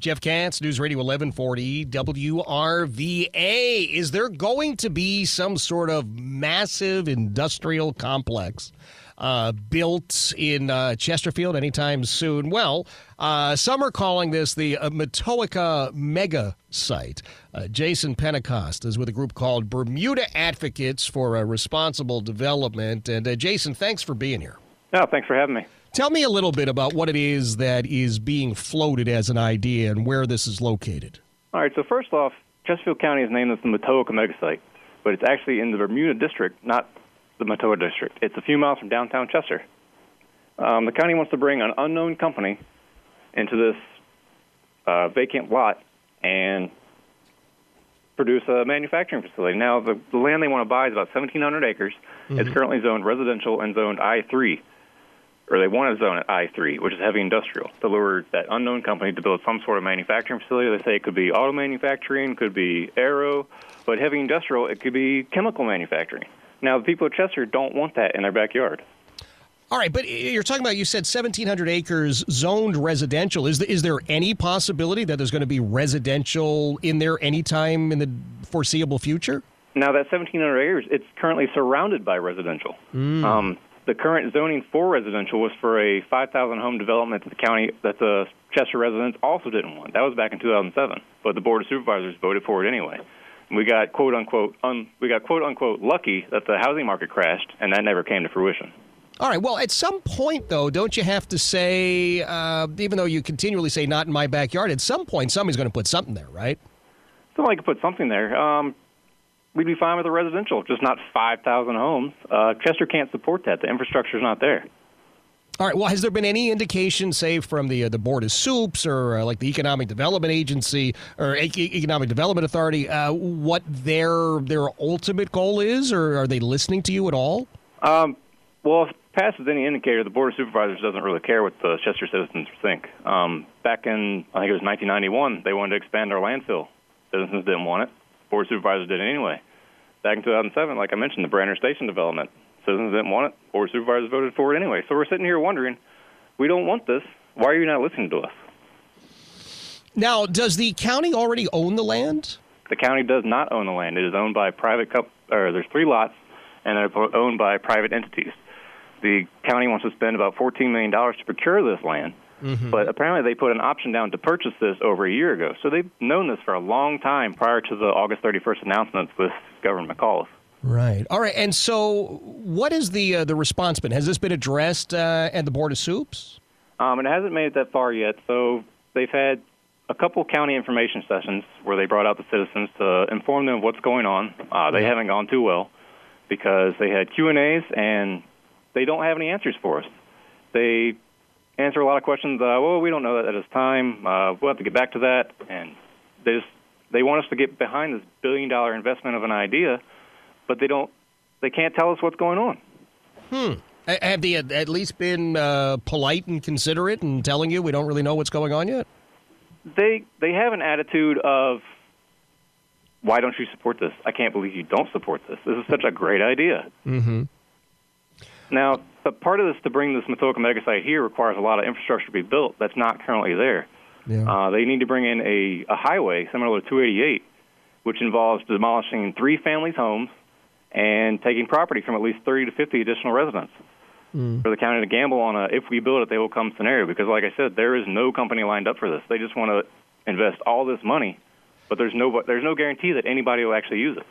Jeff Katz, News Radio 1140 WRVA. Is there going to be some sort of massive industrial complex uh, built in uh, Chesterfield anytime soon? Well, uh, some are calling this the uh, Matoaca Mega Site. Uh, Jason Pentecost is with a group called Bermuda Advocates for uh, Responsible Development. And uh, Jason, thanks for being here. No, thanks for having me. Tell me a little bit about what it is that is being floated as an idea and where this is located. All right, so first off, Chesterfield County is named as the Matoaca Megasite, but it's actually in the Bermuda District, not the Matoaca District. It's a few miles from downtown Chester. Um, the county wants to bring an unknown company into this uh, vacant lot and produce a manufacturing facility. Now, the, the land they want to buy is about 1,700 acres. It's currently zoned residential and zoned I3 or they want to zone it I3, which is heavy industrial, to lure that unknown company to build some sort of manufacturing facility. They say it could be auto manufacturing, could be aero, but heavy industrial, it could be chemical manufacturing. Now, the people of Chester don't want that in their backyard. All right, but you're talking about you said 1,700 acres zoned residential. Is is there any possibility that there's going to be residential in there anytime in the foreseeable future? Now, that 1,700 acres, it's currently surrounded by residential. Um, the current zoning for residential was for a 5,000 home development that the county, that the Chester residents also didn't want. That was back in 2007, but the board of supervisors voted for it anyway. We got quote unquote un, we got quote unquote lucky that the housing market crashed, and that never came to fruition. All right. Well, at some point, though, don't you have to say, uh, even though you continually say "not in my backyard," at some point somebody's going to put something there, right? Somebody could put something there. Um, we'd be fine with a residential, just not 5,000 homes. Uh, Chester can't support that. The infrastructure's not there. All right. Well, has there been any indication, say, from the uh, the board of soups or uh, like the Economic Development Agency or E- Economic Development Authority, uh, what their their ultimate goal is, or are they listening to you at all? Um, well, if past is any indicator, the Board of Supervisors doesn't really care what the Chester citizens think. Um, back in, I think it was 1991, they wanted to expand our landfill. Citizens didn't want it. Board Supervisors did it anyway. Back in 2007, like I mentioned, the Branner Station development. Citizens didn't want it. Board Supervisors voted for it anyway. So we're sitting here wondering, we don't want this. Why are you not listening to us? Now, does the county already own the land? The county does not own the land. It is owned by private, co- or there's three lots, and they're owned by private entities. The county wants to spend about $14 million to procure this land, but apparently they put an option down to purchase this over a year ago. So they've known this for a long time prior to the August 31st announcements with Governor McAuliffe. Right. All right. And so, what is the uh, the response been? Has this been addressed uh, at the board of soups? Um, it hasn't made it that far yet. So they've had a couple county information sessions where they brought out the citizens to inform them of what's going on. Uh, they haven't gone too well because they had Q and A's and they don't have any answers for us. They answer a lot of questions. Uh, well, we don't know that at this time. Uh, we'll have to get back to that. And they just they want us to get behind this billion dollar investment of an idea, but they don't. They can't tell us what's going on. A- Have they at at least been uh, polite and considerate and telling you we don't really know what's going on yet? they they have an attitude of why don't you support this? I can't believe you don't support this. This is such a great idea. Mm-hmm. Now, but part of this to bring this Matoaca megasite here requires a lot of infrastructure to be built that's not currently there. Yeah. Uh, they need to bring in a, a highway similar to 288, which involves demolishing three families' homes and taking property from at least 30 to 50 additional residents. For the county to gamble on a if we build it, they will come scenario because, like I said, there is no company lined up for this. They just want to invest all this money, but there's no there's no guarantee that anybody will actually use it.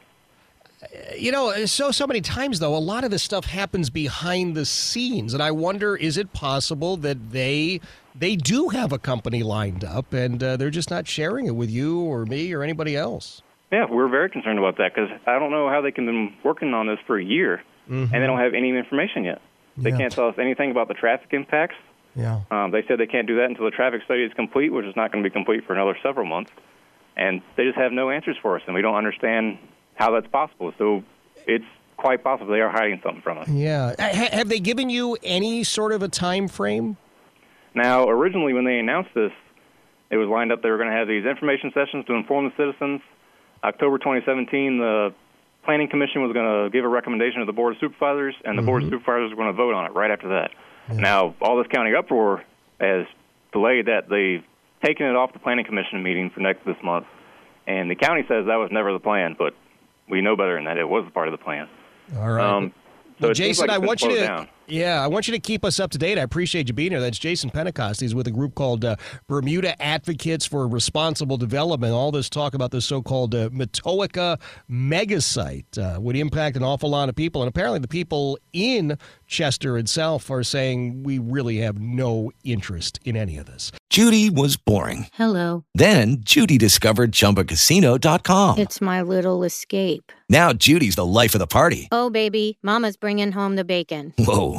You know, so so many times though, a lot of this stuff happens behind the scenes, and I wonder: is it possible that they they do have a company lined up, and uh, they're just not sharing it with you or me or anybody else? Yeah, we're very concerned about that because I don't know how they can been working on this for a year and they don't have any information yet. They Yeah. can't tell us anything about the traffic impacts. Yeah. Um, they said they can't do that until the traffic study is complete, which is not going to be complete for another several months. And they just have no answers for us, and we don't understand how that's possible. So it's quite possible they are hiding something from us. Yeah. Ha- have they given you any sort of a time frame? Now, originally, when they announced this, it was lined up they were going to have these information sessions to inform the citizens. October 2017, the Planning Commission was going to give a recommendation to the Board of Supervisors, and the Board of mm-hmm. Supervisors were going to vote on it right after that. Now, all this county uproar has delayed that. They've taken it off the Planning Commission meeting for next this month, and the county says that was never the plan, but we know better than that. It was part of the plan. All right. Um, so Well, Jason, like I want you to. down. Yeah, I want you to keep us up to date. I appreciate you being here. That's Jason Pentecost. He's with a group called uh, Bermuda Advocates for Responsible Development. All this talk about the so-called uh, Matoaca megasite uh, would impact an awful lot of people, and apparently the people in Chester itself are saying we really have no interest in any of this. Judy was boring. Hello. Then Judy discovered ChumbaCasino.com. It's my little escape. Now Judy's the life of the party. Oh, baby, Mama's bringing home the bacon. Whoa,